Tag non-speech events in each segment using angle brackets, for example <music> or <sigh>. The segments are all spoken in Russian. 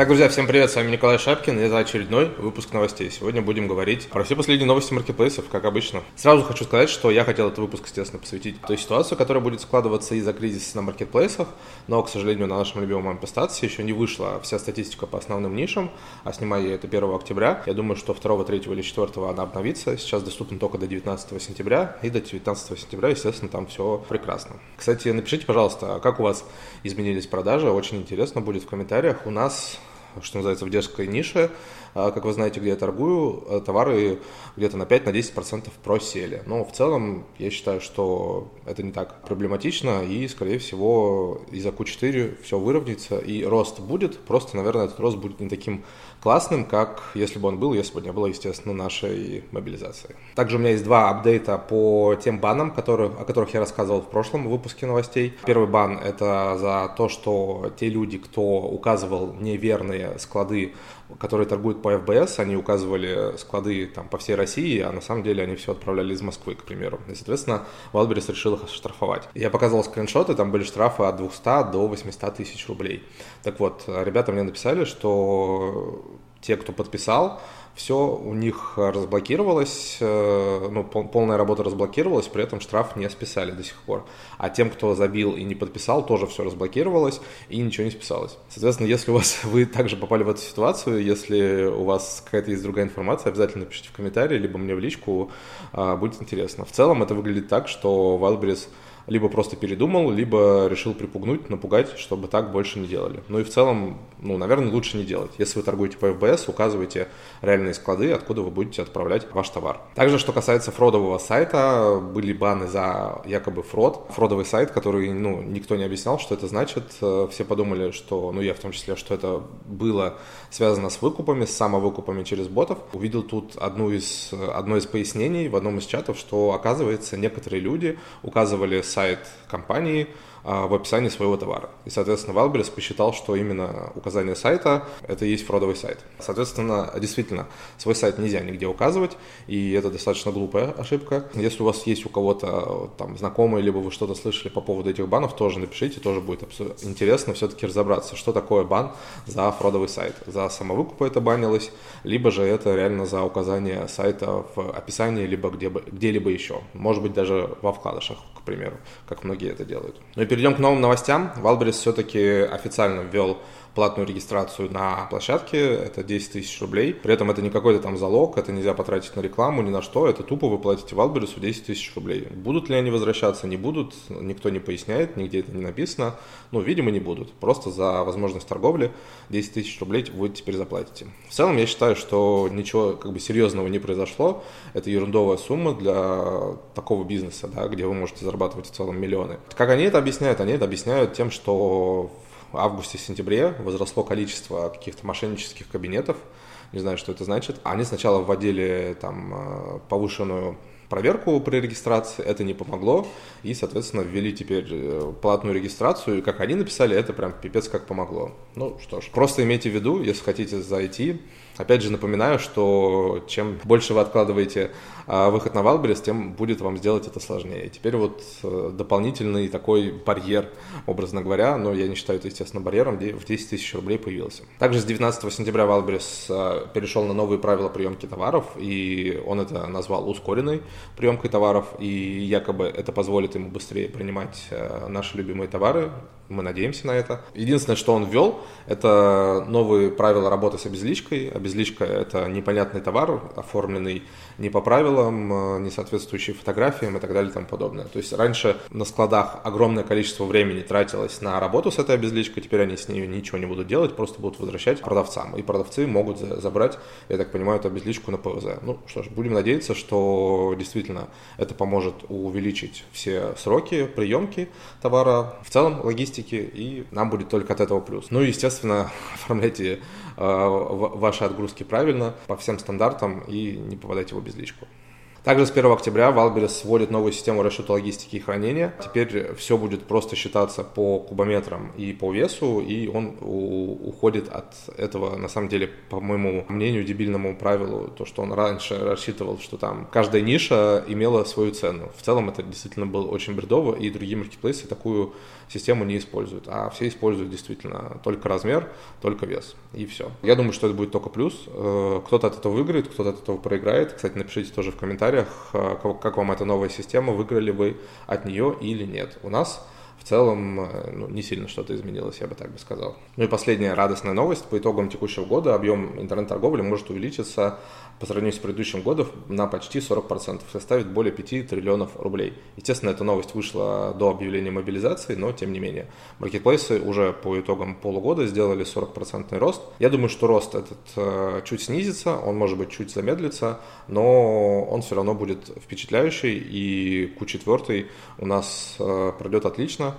Так, друзья, всем привет, с вами Николай Шапкин, и это очередной выпуск новостей. Сегодня будем говорить про все последние новости маркетплейсов, как обычно. Сразу хочу сказать, что я хотел этот выпуск, естественно, посвятить той ситуации, которая будет складываться из-за кризиса на маркетплейсах, но, к сожалению, на нашем любимом MPStats еще не вышла вся статистика по основным нишам, а снимаю я это 1 октября. Я думаю, что 2, 3 или 4 она обновится. Сейчас доступна только до 19 сентября, и до 19 сентября, естественно, там все прекрасно. Кстати, напишите, пожалуйста, как у вас изменились продажи, очень интересно будет в комментариях. У нас что называется, в детской нише. А, как вы знаете, где я торгую, э, товары где-то на 5-10% просели. Но в целом я считаю, что это не так проблематично, и, скорее всего, из-за Q4 все выровняется, и рост будет, просто, наверное, этот рост будет не таким классным, как если бы он был, если бы не было, естественно, нашей мобилизации. Также у меня есть два апдейта по тем банам, которые, о которых я рассказывал в прошлом выпуске новостей. Первый бан – это за то, что те люди, кто указывал неверные склады которые торгуют по FBS, они указывали склады там по всей России, а на самом деле они все отправляли из Москвы, к примеру. И, соответственно, Wildberries решил их штрафовать. Я показал скриншоты, там были штрафы от 200 до 800 тысяч рублей. Так вот, ребята мне написали, что те, кто подписал, все у них разблокировалось, э, ну, полная работа разблокировалась, при этом штраф не списали до сих пор. А тем, кто забил и не подписал, тоже все разблокировалось и ничего не списалось. Соответственно, если у вас <laughs> вы также попали в эту ситуацию, если у вас какая-то есть другая информация, обязательно пишите в комментарии, либо мне в личку, а, будет интересно. В целом это выглядит так, что Wildberries либо просто передумал, либо решил припугнуть, напугать, чтобы так больше не делали. Ну и в целом, ну, наверное, лучше не делать. Если вы торгуете по ФБС, указывайте реальные склады, откуда вы будете отправлять ваш товар. Также, что касается фродового сайта, были баны за якобы фрод. Фродовый сайт, который, ну, никто не объяснял, что это значит. Все подумали, что, ну, я в том числе, что это было связано с выкупами, с самовыкупами через ботов. Увидел тут одну из, одно из пояснений в одном из чатов, что, оказывается, некоторые люди указывали сайт компании в описании своего товара. И, соответственно, Wildberries посчитал, что именно указание сайта – это и есть фродовый сайт. Соответственно, действительно, свой сайт нельзя нигде указывать, и это достаточно глупая ошибка. Если у вас есть у кого-то там знакомые, либо вы что-то слышали по поводу этих банов, тоже напишите, тоже будет интересно все-таки разобраться, что такое бан за фродовый сайт. За самовыкуп это банилось, либо же это реально за указание сайта в описании, либо где, где-либо еще. Может быть, даже во вкладышах, к примеру, как многие это делают. Ну и перейдем к новым новостям. Wildberries все-таки официально ввел платную регистрацию на площадке, это 10 тысяч рублей. При этом это не какой-то там залог, это нельзя потратить на рекламу, ни на что, это тупо вы платите Wildberries у 10 тысяч рублей. Будут ли они возвращаться, не будут, никто не поясняет, нигде это не написано. Ну, видимо, не будут. Просто за возможность торговли 10 тысяч рублей вы теперь заплатите. В целом, я считаю, что ничего как бы серьезного не произошло. Это ерундовая сумма для такого бизнеса, да, где вы можете зарабатывать в целом миллионы. Как они это объясняют? Они это объясняют тем, что августе-сентябре возросло количество каких-то мошеннических кабинетов, не знаю, что это значит. Они сначала вводили там э, повышенную проверку при регистрации, это не помогло, и, соответственно, ввели теперь э, платную регистрацию, и как они написали, это прям пипец как помогло. Ну что ж, просто имейте в виду, если хотите зайти, Опять же напоминаю, что чем больше вы откладываете а, выход на Wildberries, тем будет вам сделать это сложнее. Теперь вот э, дополнительный такой барьер, образно говоря, но я не считаю это, естественно, барьером, в 10 тысяч рублей появился. Также с 19 сентября Wildberries а, перешел на новые правила приемки товаров, и он это назвал ускоренной приемкой товаров, и якобы это позволит ему быстрее принимать э, наши любимые товары, мы надеемся на это. Единственное, что он ввел, это новые правила работы с обезличкой. Обезличка – это непонятный товар, оформленный не по правилам, э, не соответствующий фотографиям и так далее и тому подобное. То есть раньше на складах огромное количество времени тратилось на работу с этой обезличкой, теперь они с ней ничего не будут делать, просто будут возвращать продавцам. И продавцы могут забрать, я так понимаю, эту обезличку на ПВЗ. Ну что ж, будем надеяться, что действительно это поможет увеличить все сроки приемки товара, в целом логистики, и нам будет только от этого плюс. Ну и, естественно, <laughs> оформляйте э, ваши отгрузки правильно, по всем стандартам и не попадайте в обезличку. Также с 1 октября Wildberries вводит новую систему расчета логистики и хранения. Теперь все будет просто считаться по кубометрам и по весу, и он уходит от этого, на самом деле, по моему мнению, дебильному правилу, то, что он раньше рассчитывал, что там каждая ниша имела свою цену. В целом это действительно было очень бредово, и другие маркетплейсы такую систему не используют, а все используют действительно только размер, только вес, и все. Я думаю, что это будет только плюс. Э, кто-то от этого выиграет, кто-то от этого проиграет. Кстати, напишите тоже в комментариях, э, как вам эта новая система, выиграли вы от нее или нет. У нас целом э, ну, не сильно что-то изменилось, я бы так бы сказал. Ну и последняя радостная новость. По итогам текущего года объем интернет-торговли может увеличиться по сравнению с предыдущим годом на почти 40%, составит более 5 триллионов рублей. Естественно, эта новость вышла до объявления мобилизации, но тем не менее. Маркетплейсы уже по итогам полугода сделали 40% рост. Я думаю, что рост этот э, чуть снизится, он может быть чуть замедлится, но он все равно будет впечатляющий, и Q4 у нас э, пройдет отлично.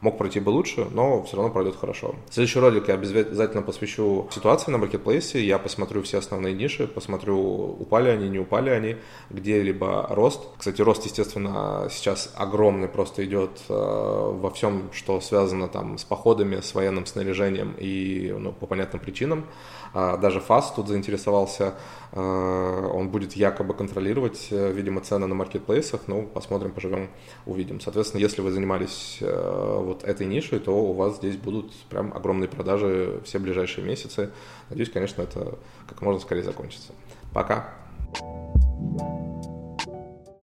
Мог пройти бы лучше, но все равно пройдет хорошо. Следующий ролик я обязательно посвящу ситуации на маркетплейсе. Я посмотрю все основные ниши, посмотрю, упали они, не упали они, где-либо рост. Кстати, рост, естественно, сейчас огромный просто идет э, во всем, что связано там с походами, с военным снаряжением и ну, по понятным причинам. А, даже ФАС тут заинтересовался, а, он будет якобы контролировать, э, видимо, цены на маркетплейсах, ну, посмотрим, поживем, увидим. Соответственно, если вы занимались э, вот этой нишей, то у вас здесь будут прям огромные продажи все ближайшие месяцы. Надеюсь, конечно, это как можно скорее закончится. Пока! thank you